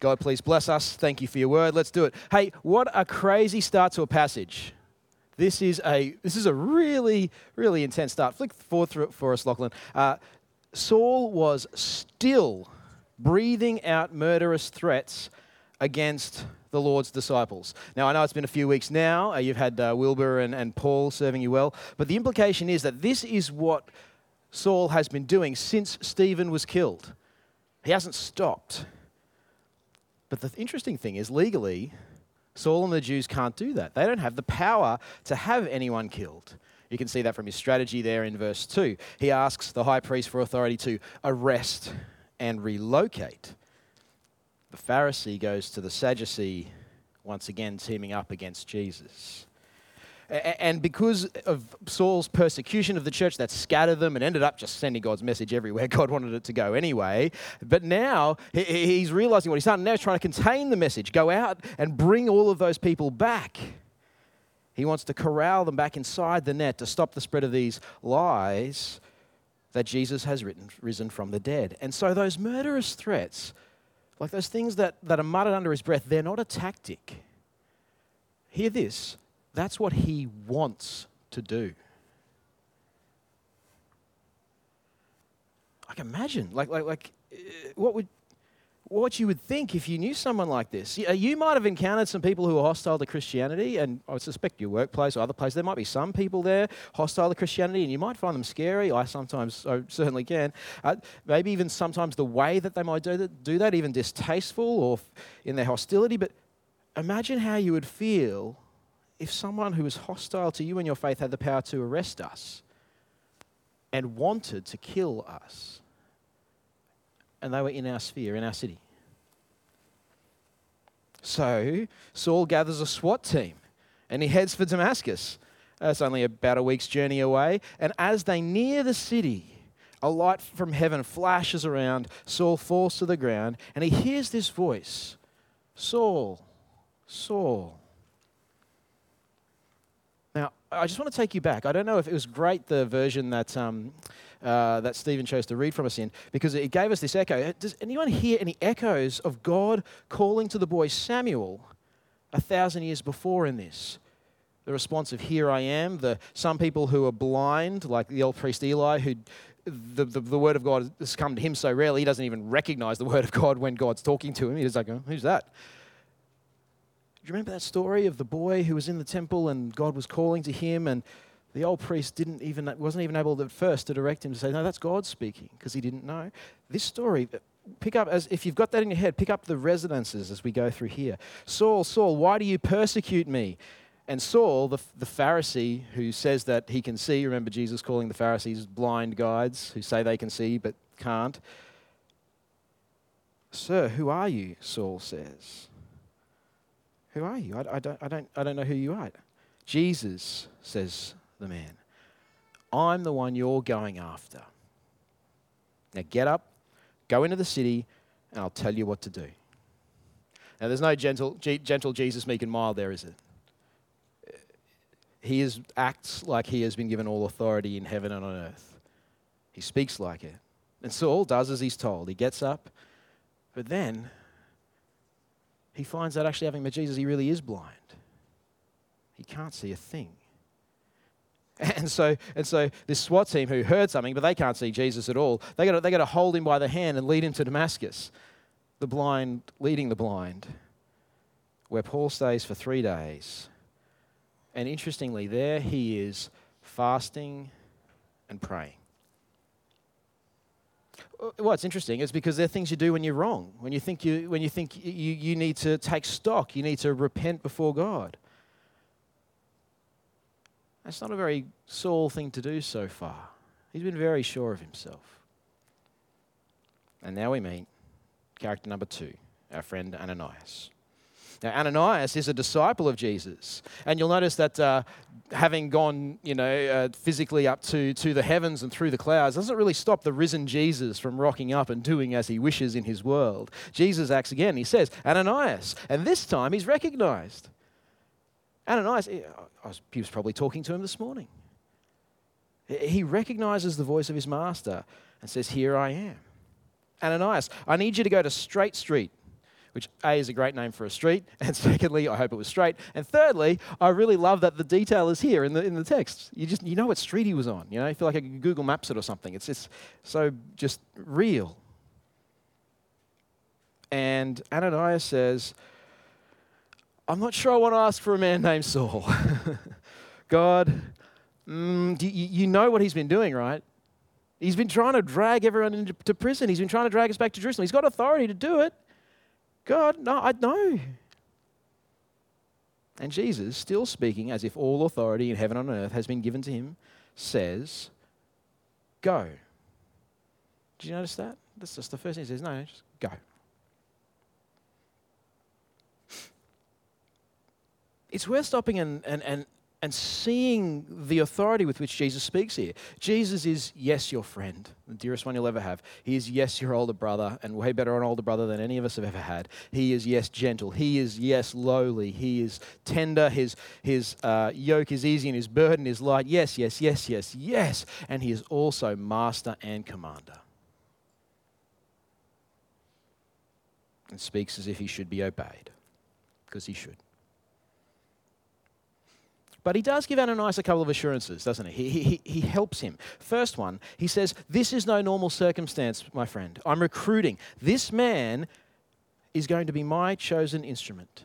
God, please bless us. Thank you for your word. Let's do it. Hey, what a crazy start to a passage. This is a this is a really really intense start. Flick forward through it for us, Lachlan. Uh, Saul was still breathing out murderous threats against the Lord's disciples. Now, I know it's been a few weeks now. Uh, you've had uh, Wilbur and, and Paul serving you well. But the implication is that this is what Saul has been doing since Stephen was killed. He hasn't stopped. But the interesting thing is, legally, Saul and the Jews can't do that. They don't have the power to have anyone killed. You can see that from his strategy there in verse 2. He asks the high priest for authority to arrest and relocate. The Pharisee goes to the Sadducee, once again teaming up against Jesus. And because of Saul's persecution of the church, that scattered them and ended up just sending God's message everywhere God wanted it to go anyway. But now he's realizing what he's done. Now he's trying to contain the message, go out and bring all of those people back. He wants to corral them back inside the net to stop the spread of these lies that Jesus has written, risen from the dead. And so those murderous threats, like those things that, that are muttered under his breath, they're not a tactic. Hear this that's what he wants to do. Like imagine, like like like, uh, what would what you would think if you knew someone like this. You might have encountered some people who are hostile to Christianity, and I suspect your workplace or other places, there might be some people there hostile to Christianity, and you might find them scary. I sometimes I certainly can. Uh, maybe even sometimes the way that they might do that, do that, even distasteful or in their hostility. But imagine how you would feel if someone who was hostile to you and your faith had the power to arrest us and wanted to kill us, and they were in our sphere, in our city. So Saul gathers a SWAT team and he heads for Damascus. That's only about a week's journey away. And as they near the city, a light from heaven flashes around. Saul falls to the ground and he hears this voice Saul, Saul, I just want to take you back. I don't know if it was great the version that um, uh, that Stephen chose to read from us in because it gave us this echo. Does anyone hear any echoes of God calling to the boy Samuel a thousand years before in this? The response of "Here I am." The some people who are blind, like the old priest Eli, who the, the, the, word of God has come to him so rarely, he doesn't even recognize the word of God when God's talking to him. He's like, oh, Who's that? You remember that story of the boy who was in the temple and God was calling to him and the old priest didn't even wasn't even able at first to direct him to say no that's God speaking because he didn't know. This story uh, pick up as if you've got that in your head pick up the resonances as we go through here. Saul Saul why do you persecute me? And Saul, the, the Pharisee who says that he can see, remember Jesus calling the Pharisees blind guides who say they can see but can't. Sir, who are you? Saul says. Who are you? I, I, don't, I, don't, I don't know who you are. Jesus, says the man, I'm the one you're going after. Now get up, go into the city, and I'll tell you what to do. Now, there's no gentle, gentle Jesus, meek and mild there, is it? He is, acts like he has been given all authority in heaven and on earth. He speaks like it. And Saul does as he's told. He gets up, but then he finds that actually having met Jesus, he really is blind. He can't see a thing. And so, and so this SWAT team who heard something, but they can't see Jesus at all, they got they got to hold him by the hand and lead him to Damascus. The blind leading the blind, where Paul stays for three days. And interestingly, there he is fasting and praying. Uh, what's interesting is because they're things you do when you're wrong, when you think you, when you, think you, you need to take stock, you need to repent before God. That's not a very Saul thing to do so far. He's been very sure of himself. And now we meet character number two, our friend Ananias. Now, Ananias is a disciple of Jesus. And you'll notice that uh, having gone, you know, uh, physically up to, to the heavens and through the clouds doesn't really stop the risen Jesus from rocking up and doing as he wishes in his world. Jesus acts again. He says, Ananias. And this time he's recognized. Ananias, he was probably talking to him this morning. He recognizes the voice of his master and says, Here I am. Ananias, I need you to go to Straight Street which A is a great name for a street, and secondly, I hope it was straight. And thirdly, I really love that the detail is here in the, in the text. You just you know what street he was on. You know, you feel like I Google Maps it or something. It's just so just real. And Ananias says, I'm not sure I want to ask for a man named Saul. God, mm, you, you know what he's been doing, right? He's been trying to drag everyone into prison. He's been trying to drag us back to Jerusalem. He's got authority to do it. God, no, I know. And Jesus, still speaking as if all authority in heaven and on earth has been given to him, says, Go. Did you notice that? That's just the first thing he says. No, just go. It's worth stopping and, and, and and seeing the authority with which Jesus speaks here. Jesus is, yes, your friend, the dearest one you'll ever have. He is, yes, your older brother, and way better an older brother than any of us have ever had. He is, yes, gentle. He is, yes, lowly. He is tender. His, his uh, yoke is easy and his burden is light. Yes, yes, yes, yes, yes. And he is also master and commander. And speaks as if he should be obeyed, because he should. But he does give Ananias a couple of assurances, doesn't he? He, he? he helps him. First one, he says, This is no normal circumstance, my friend. I'm recruiting. This man is going to be my chosen instrument.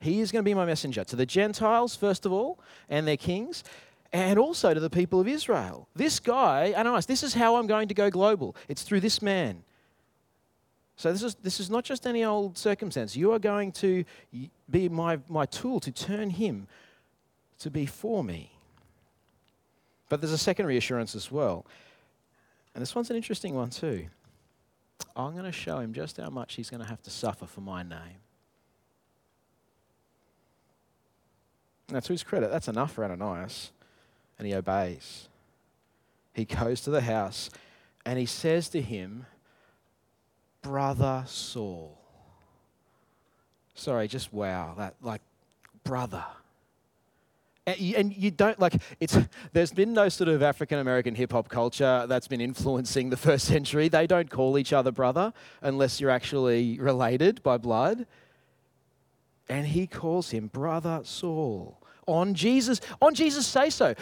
He is going to be my messenger to the Gentiles, first of all, and their kings, and also to the people of Israel. This guy, Ananias, this is how I'm going to go global. It's through this man. So this is, this is not just any old circumstance. You are going to be my, my tool to turn him to be for me. But there's a second reassurance as well. And this one's an interesting one too. I'm going to show him just how much he's going to have to suffer for my name. Now, to his credit, that's enough for Ananias. And he obeys. He goes to the house and he says to him, Brother Saul. Sorry, just wow. That, like, brother and you don't like it's there's been no sort of african american hip hop culture that's been influencing the first century. They don't call each other brother unless you're actually related by blood. And he calls him brother saul. On jesus on jesus say so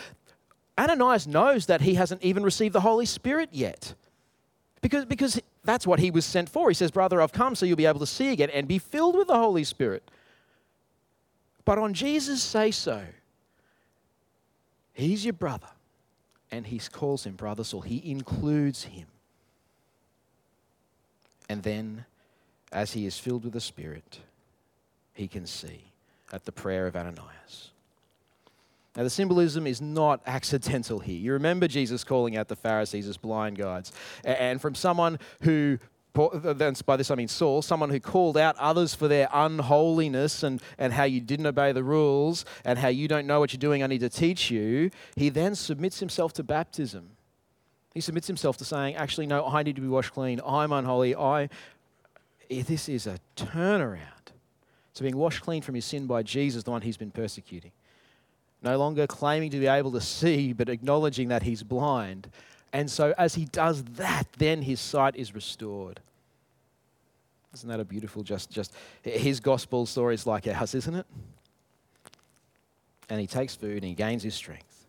ananias knows that he hasn't even received the holy spirit yet. Because because that's what he was sent for. He says brother i've come so you'll be able to see again and be filled with the holy spirit. But on jesus say so He's your brother. And he calls him brother Saul. He includes him. And then, as he is filled with the Spirit, he can see at the prayer of Ananias. Now, the symbolism is not accidental here. You remember Jesus calling out the Pharisees as blind guides. And from someone who by this I mean Saul, someone who called out others for their unholiness and, and how you didn't obey the rules and how you don't know what you're doing, I need to teach you, he then submits himself to baptism. He submits himself to saying, actually, no, I need to be washed clean. I'm unholy. I, this is a turnaround. So being washed clean from his sin by Jesus, the one he's been persecuting. No longer claiming to be able to see, but acknowledging that he's blind and so, as he does that, then his sight is restored. Isn't that a beautiful, just, just his gospel story is like ours, isn't it? And he takes food and he gains his strength.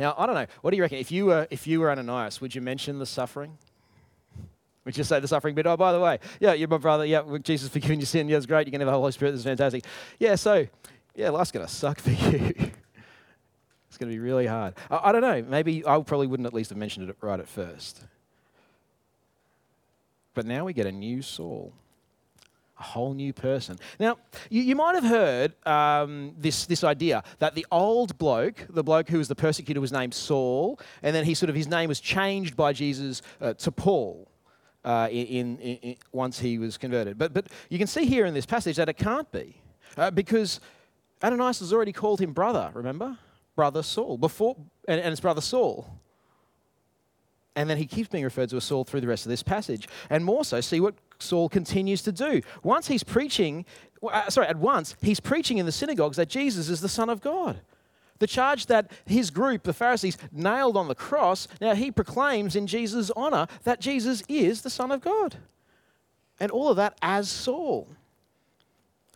Now, I don't know. What do you reckon? If you were, if you were Ananias, would you mention the suffering? Would you say the suffering bit? Oh, by the way, yeah, you're my brother. Yeah, Jesus forgiving your sin. Yeah, it's great. You're to have the Holy Spirit. This is fantastic. Yeah, so, yeah, life's to suck for you. It's going to be really hard. I, I don't know. Maybe I probably wouldn't at least have mentioned it right at first. But now we get a new Saul, a whole new person. Now, you, you might have heard um, this, this idea that the old bloke, the bloke who was the persecutor, was named Saul, and then he sort of his name was changed by Jesus uh, to Paul. Uh, in, in, in, once he was converted. But, but you can see here in this passage that it can't be uh, because Ananias has already called him brother, remember? Brother Saul, before, and, and his brother Saul. And then he keeps being referred to as Saul through the rest of this passage. And more so, see what Saul continues to do. Once he's preaching, uh, sorry, at once, he's preaching in the synagogues that Jesus is the Son of God. The charge that his group, the Pharisees, nailed on the cross, now he proclaims in Jesus' honor that Jesus is the Son of God. And all of that as Saul.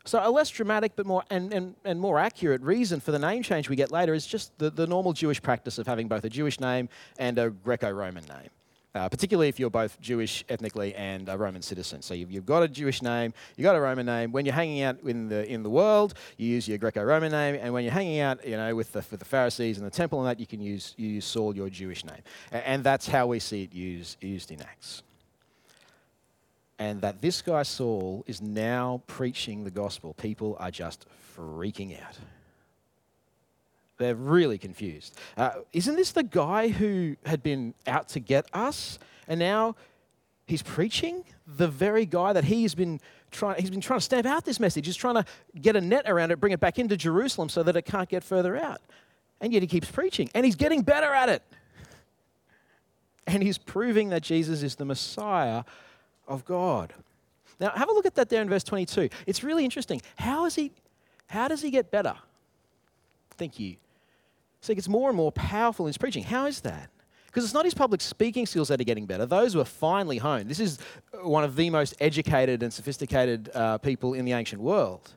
So a less dramatic but more and, and, and more accurate reason for the name change we get later is just the, the normal Jewish practice of having both a Jewish name and a Greco-Roman name. Uh, particularly if you're both Jewish ethnically and a Roman citizen. So you've, you've, got a Jewish name, you've got a Roman name. When you're hanging out in the, in the world, you use your Greco-Roman name, and when you're hanging out, you know, with the, with the Pharisees and the temple and that, you can use, you use Saul, your Jewish name. And, and that's how we see it used, used in Acts and that this guy Saul is now preaching the gospel. People are just freaking out. They're really confused. Uh, isn't this the guy who had been out to get us? And now he's preaching? The very guy that he's been trying, he's been trying to stamp out this message. He's trying to get a net around it, bring it back into Jerusalem so that it can't get further out. And yet he keeps preaching, and he's getting better at it. And he's proving that Jesus is the Messiah of God. Now, have a look at that there in verse 22. It's really interesting. How, is he, how does he get better? Thank you. So he gets more and more powerful in his preaching. How is that? Because it's not his public speaking skills that are getting better. Those were finely honed. This is one of the most educated and sophisticated uh, people in the ancient world.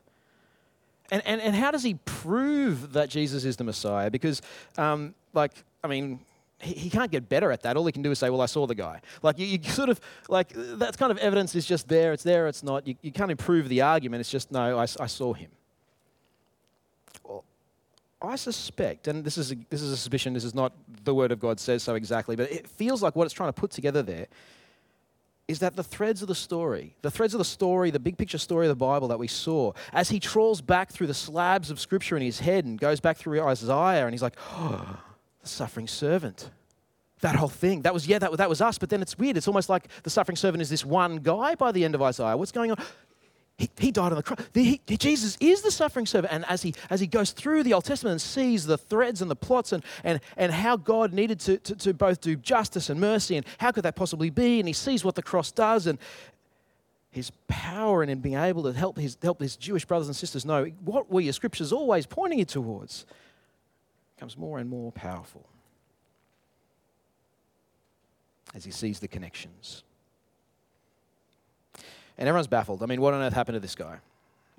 And, and, and how does he prove that Jesus is the Messiah? Because, um, like, I mean, he, can't get better at that. All he can do is say, Well, I saw the guy. Like, you, you sort of, like, that kind of evidence is just there. It's there, it's not. You, you can't improve the argument. It's just, No, I, I saw him. Well, I suspect, and this is, a, this is a suspicion, this is not the word of God says so exactly, but it feels like what it's trying to put together there is that the threads of the story, the threads of the story, the big picture story of the Bible that we saw, as he trawls back through the slabs of scripture in his head and goes back through Isaiah, and he's like, oh, the suffering servant. That whole thing. That was, yeah, that, that was us, but then it's weird. It's almost like the suffering servant is this one guy by the end of Isaiah. What's going on? He, he died on the cross. He, Jesus is the suffering servant. And as he, as he goes through the Old Testament and sees the threads and the plots and, and, and how God needed to, to, to both do justice and mercy and how could that possibly be, and he sees what the cross does and his power and in being able to help his, help his Jewish brothers and sisters know what were your scriptures always pointing you towards becomes more and more powerful as he sees the connections. And everyone's baffled. I mean, what on earth happened to this guy?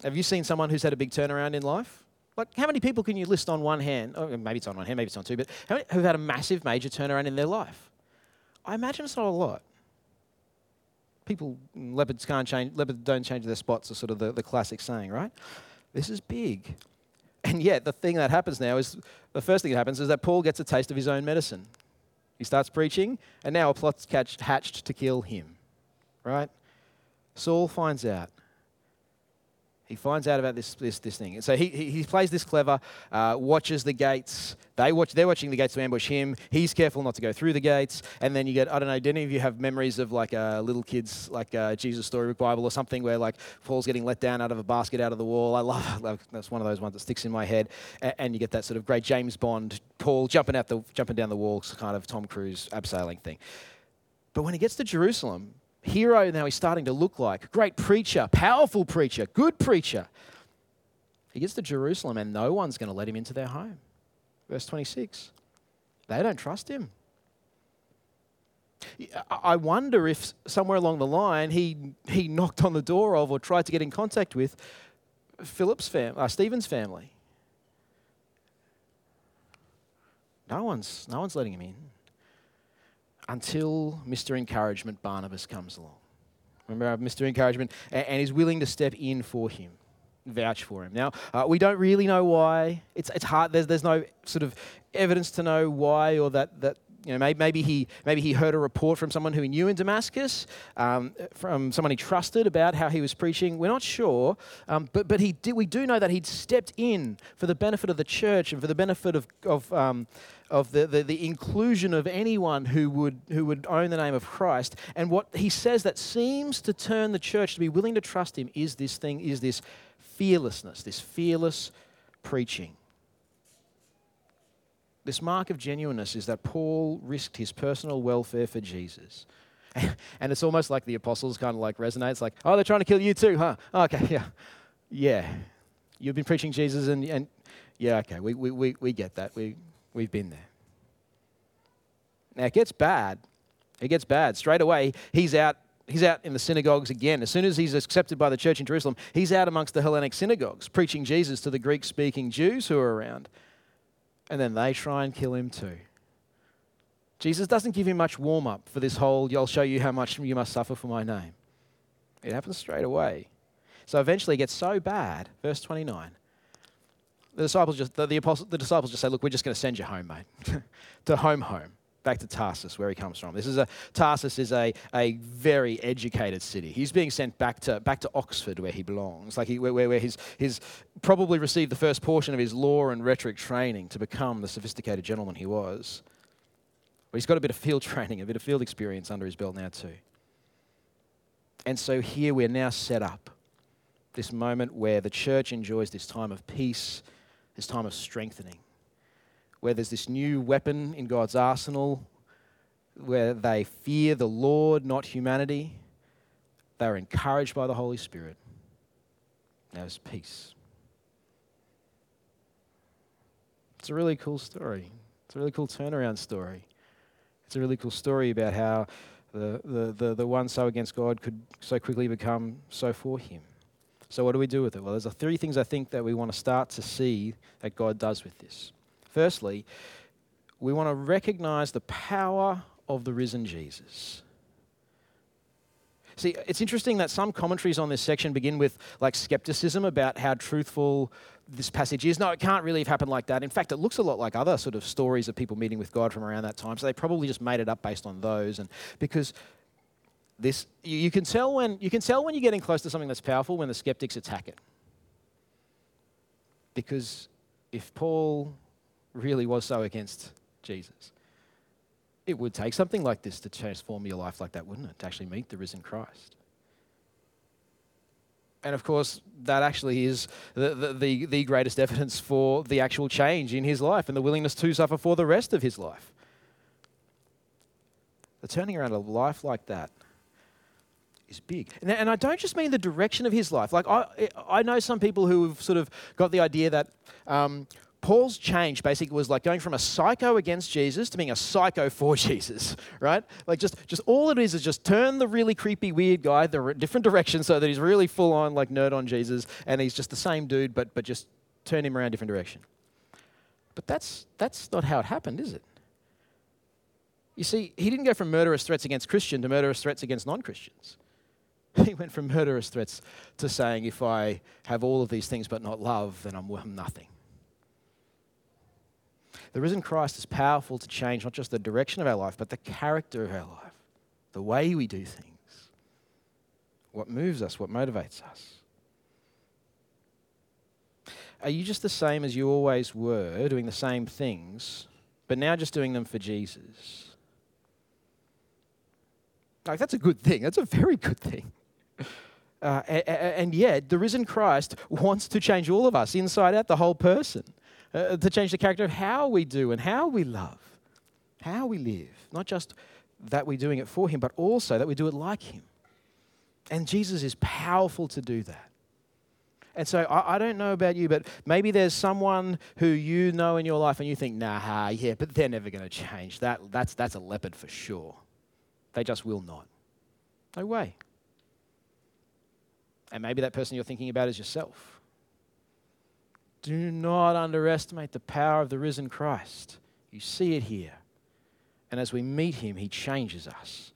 Have you seen someone who's had a big turnaround in life? Like, how many people can you list on one hand? Oh, maybe it's on one hand, maybe it's on two, but how many who've had a massive, major turnaround in their life? I imagine it's not a lot. People, leopards can't change, leopards don't change their spots, are sort of the, the classic saying, right? This is big. And yet, the thing that happens now is the first thing that happens is that Paul gets a taste of his own medicine. He starts preaching, and now a plot's hatched to kill him. Right? Saul finds out. He finds out about this, this, this thing. So he, he, he plays this clever, uh, watches the gates. They watch, they're watching the gates to ambush him. He's careful not to go through the gates. And then you get, I don't know, do any of you have memories of like uh, little kids, like uh, Jesus Storybook Bible or something where like Paul's getting let down out of a basket out of the wall? I love, love that's one of those ones that sticks in my head. And, and you get that sort of great James Bond, Paul jumping, out the, jumping down the wall, kind of Tom Cruise abseiling thing. But when he gets to Jerusalem, hero now he's starting to look like. Great preacher, powerful preacher, good preacher. He gets to Jerusalem and no one's going to let him into their home. Verse 26. They don't trust him. I wonder if somewhere along the line he, he knocked on the door of or tried to get in contact with Philip's family, uh, Stephen's family. No one's, no one's letting him in until Mr. Encouragement Barnabas comes along. Remember Mr. Encouragement? And, and is willing to step in for him, vouch for him. Now, uh, we don't really know why. It's, it's hard. There's, there's no sort of evidence to know why or that, that you know, maybe, maybe, he, maybe he heard a report from someone who he knew in Damascus, um, from someone he trusted about how he was preaching. We're not sure, um, but, but he did, we do know that he'd stepped in for the benefit of the church and for the benefit of, of, um, of the, the, the, inclusion of anyone who would, who would own the name of Christ. And what he says that seems to turn the church to be willing to trust him is this thing, is this fearlessness, this fearless preaching. This mark of genuineness is that Paul risked his personal welfare for Jesus. And it's almost like the apostles kind of like resonate. It's like, oh, they're trying to kill you too, huh? Okay, yeah. Yeah. You've been preaching Jesus and, and yeah, okay, we, we, we, we get that. We, we've been there. Now it gets bad. It gets bad. Straight away, he's out He's out in the synagogues again. As soon as he's accepted by the church in Jerusalem, he's out amongst the Hellenic synagogues, preaching Jesus to the Greek speaking Jews who are around. And then they try and kill him too. Jesus doesn't give him much warm up for this whole, I'll show you how much you must suffer for my name. It happens straight away. So eventually it gets so bad, verse 29. The disciples just, the, the, apostle, the disciples just say, Look, we're just going to send you home, mate, to home, home back to Tarsus, where he comes from. This is a Tarsus is a, a very educated city. He's being sent back to back to Oxford, where he belongs, like he, where, where he's, he's probably received the first portion of his law and rhetoric training to become the sophisticated gentleman he was. But he's got a bit of field training, a bit of field experience under his belt now too. And so here we're now set up this moment where the church enjoys this time of peace, this time of strengthening where there's this new weapon in God's arsenal, where they fear the Lord, not humanity. They're encouraged by the Holy Spirit. There's peace. It's a really cool story. It's a really cool turnaround story. It's a really cool story about how the, the, the, the one so against God could so quickly become so for him. So, what do we do with it? Well, there's three things I think that we want to start to see that God does with this. Firstly, we want to recognize the power of the risen Jesus. See, it's interesting that some commentaries on this section begin with like skepticism about how truthful this passage is. No, it can't really have happened like that. In fact, it looks a lot like other sort of stories of people meeting with God from around that time. So they probably just made it up based on those. And because this, you, you can tell when you can tell when you're getting close to something that's powerful when the skeptics attack it. Because if Paul really was so against Jesus. It would take something like this to transform your life like that, wouldn't it? To actually meet the risen Christ. And of course, that actually is the, the, the, greatest evidence for the actual change in his life and the willingness to suffer for the rest of his life. The turning around a life like that is big. And, and I don't just mean the direction of his life. Like, I, I know some people who have sort of got the idea that um, Paul's change basically was like going from a psycho against Jesus to being a psycho for Jesus, right? Like just, just all it is is just turn the really creepy, weird guy the different direction so that he's really full on like nerd on Jesus and he's just the same dude, but, but just turn him around different direction. But that's, that's not how it happened, is it? You see, he didn't go from murderous threats against Christian to murderous threats against non Christians. He went from murderous threats to saying, if I have all of these things but not love, then I'm, I'm nothing. The risen Christ is powerful to change not just the direction of our life, but the character of our life, the way we do things, what moves us, what motivates us. Are you just the same as you always were, doing the same things, but now just doing them for Jesus? Like, that's a good thing. That's a very good thing. Uh, and, and yet, the risen Christ wants to change all of us, inside out, the whole person uh, to change the character of how we do and how we love, how we live. Not just that we're doing it for Him, but also that we do it like Him. And Jesus is powerful to do that. And so I, I, don't know about you, but maybe there's someone who you know in your life and you think, nah, yeah, but they're never going to change. That, that's, that's a leopard for sure. They just will not. No way. And maybe that person you're thinking about is yourself. Do not underestimate the power of the risen Christ. You see it here. And as we meet him, he changes us.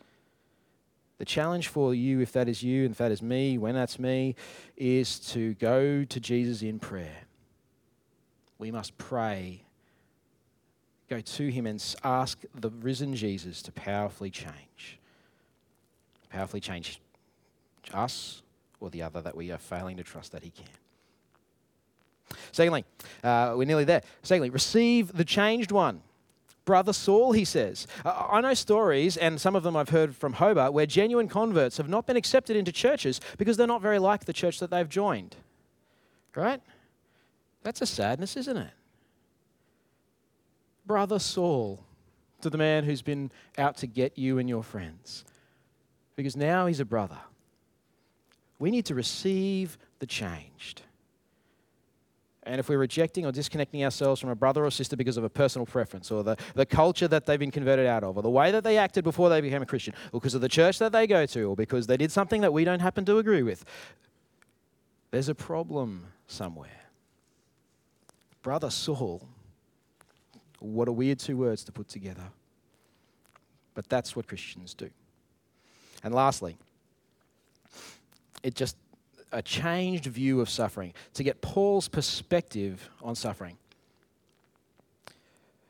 The challenge for you, if that is you and if that is me, when that's me, is to go to Jesus in prayer. We must pray, go to him and ask the risen Jesus to powerfully change. Powerfully change us or the other that we are failing to trust that he can. Secondly, uh, we're nearly there. Secondly, receive the changed one. Brother Saul, he says. I know stories, and some of them I've heard from Hobart, where genuine converts have not been accepted into churches because they're not very like the church that they've joined. Right? That's a sadness, isn't it? Brother Saul, to the man who's been out to get you and your friends. Because now he's a brother. We need to receive the changed. And if we're rejecting or disconnecting ourselves from a brother or sister because of a personal preference or the, the culture that they've been converted out of or the way that they acted before they became a Christian or because of the church that they go to or because they did something that we don't happen to agree with, there's a problem somewhere. Brother Saul, what a weird two words to put together. But that's what Christians do. And lastly, it just a changed view of suffering, to get Paul's perspective on suffering.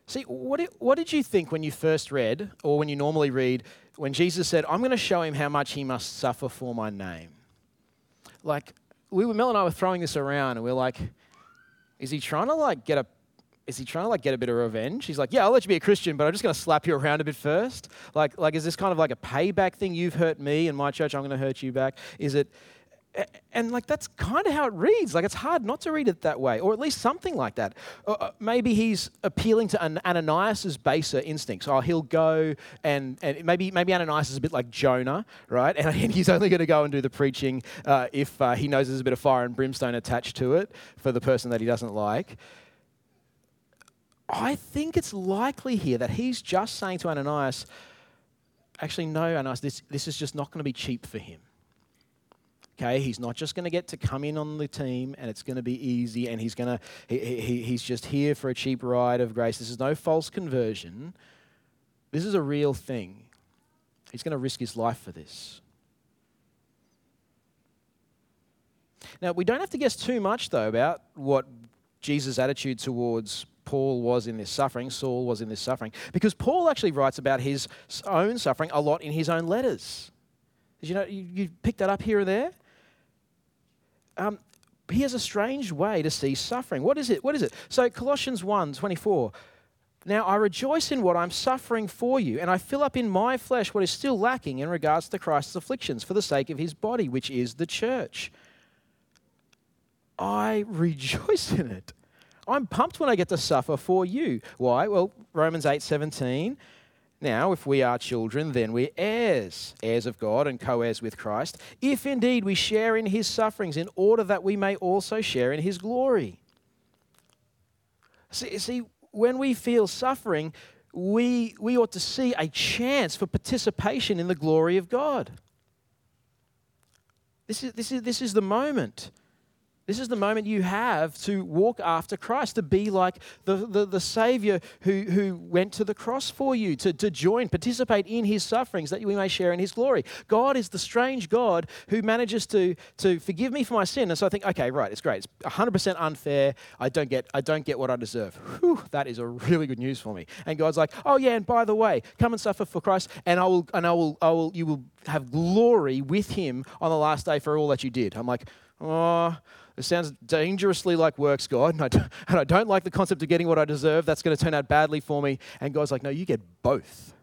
See, what did, what did you think when you first read, or when you normally read, when Jesus said, I'm going to show him how much he must suffer for my name? Like, we were, Mel and I were throwing this around, and we are like, is he trying to like get a is he trying to like get a bit of revenge? He's like, yeah, I'll let you be a Christian, but I'm just going to slap you around a bit first. Like, like, is this kind of like a payback thing? You've hurt me, and my church, I'm going to hurt you back. Is it? And like that's kind of how it reads. Like it's hard not to read it that way, or at least something like that. Or uh, maybe he's appealing to An- Ananias's baser instincts. Oh, he'll go and, and maybe maybe Ananias is a bit like Jonah, right? And, and he's only going to go and do the preaching uh, if uh, he knows there's a bit of fire and brimstone attached to it for the person that he doesn't like. I think it's likely here that he's just saying to Ananias, actually, no, Ananias, this, this is just not going to be cheap for him. Okay, he's not just going to get to come in on the team and it's going to be easy and he's going to he, he, he's just here for a cheap ride of grace. This is no false conversion. This is a real thing. He's going to risk his life for this. Now, we don't have to guess too much though about what Jesus' attitude towards Paul was in this suffering, Saul was in this suffering, because Paul actually writes about his own suffering a lot in his own letters. Did you know you, you picked that up here or there? Um, he has a strange way to see suffering. What is it? What is it? So Colossians 1 24. Now I rejoice in what I'm suffering for you, and I fill up in my flesh what is still lacking in regards to Christ's afflictions for the sake of his body, which is the church. I rejoice in it. I'm pumped when I get to suffer for you. Why? Well, Romans 8 17 now, if we are children, then we're heirs, heirs of God and co heirs with Christ, if indeed we share in his sufferings, in order that we may also share in his glory. See, see when we feel suffering, we, we ought to see a chance for participation in the glory of God. This is, this is, this is the moment. This is the moment you have to walk after Christ, to be like the, the, the, Savior who, who went to the cross for you, to, to join, participate in his sufferings that we may share in his glory. God is the strange God who manages to, to forgive me for my sin. And so I think, okay, right, it's great. It's 100% unfair. I don't get, I don't get what I deserve. Whew, that is a really good news for me. And God's like, oh yeah, and by the way, come and suffer for Christ, and I will, and I will, I will, you will have glory with him on the last day for all that you did. I'm like, oh, it sounds dangerously like works, God, and I, don't, and I don't like the concept of getting what I deserve. That's going to turn out badly for me. And God's like, no, you get both.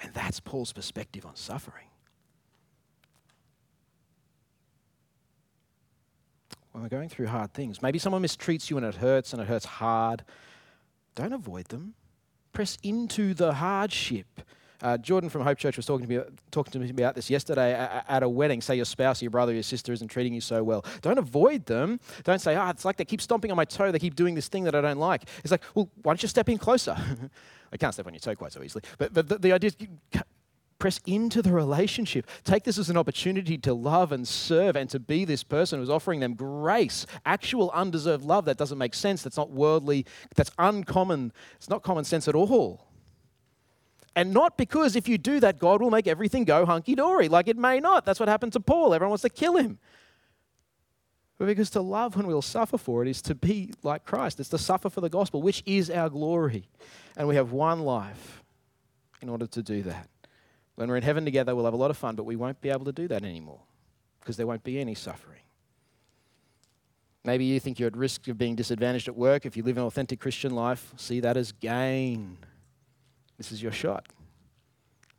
And that's Paul's perspective on suffering. When we're going through hard things, maybe someone mistreats you and it hurts and it hurts hard. Don't avoid them. Press into the hardship uh, Jordan from Hope Church was talking to, me, talking to me about this yesterday at a wedding. Say your spouse, or your brother, or your sister isn't treating you so well. Don't avoid them. Don't say, ah, oh, it's like they keep stomping on my toe. They keep doing this thing that I don't like. It's like, well, why don't you step in closer? I can't step on your toe quite so easily. But, but the, the idea is press into the relationship. Take this as an opportunity to love and serve and to be this person who's offering them grace, actual undeserved love that doesn't make sense, that's not worldly, that's uncommon, it's not common sense at all. And not because if you do that, God will make everything go hunky dory. Like it may not. That's what happened to Paul. Everyone wants to kill him. But because to love when we'll suffer for it is to be like Christ. It's to suffer for the gospel, which is our glory. And we have one life in order to do that. When we're in heaven together, we'll have a lot of fun, but we won't be able to do that anymore because there won't be any suffering. Maybe you think you're at risk of being disadvantaged at work if you live an authentic Christian life. See that as gain. This is your shot.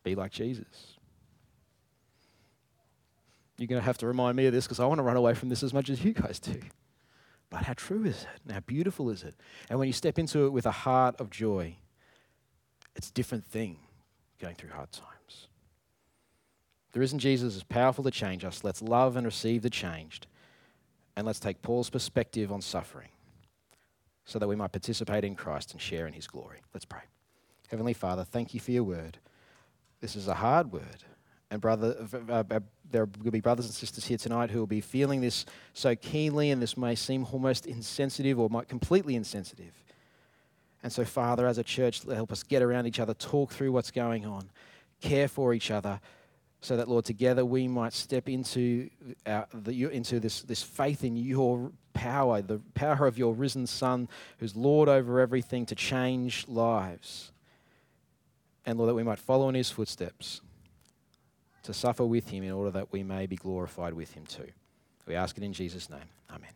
Be like Jesus. You're going to have to remind me of this because I want to run away from this as much as you guys do. But how true is it? And how beautiful is it? And when you step into it with a heart of joy, it's a different thing going through hard times. The risen Jesus is powerful to change us. Let's love and receive the changed And let's take Paul's perspective on suffering so that we might participate in Christ and share in his glory. Let's pray. Heavenly Father, thank you for your word. This is a hard word. And brother, uh, uh, there will be brothers and sisters here tonight who will be feeling this so keenly, and this may seem almost insensitive or might completely insensitive. And so, Father, as a church, help us get around each other, talk through what's going on, care for each other, so that, Lord, together we might step into, our, the, into this, this faith in your power, the power of your risen Son, who's Lord over everything, to change lives. And, Lord, that we might follow in his footsteps, to suffer with him in order that we may be glorified with him too. We ask it in Jesus' name. Amen.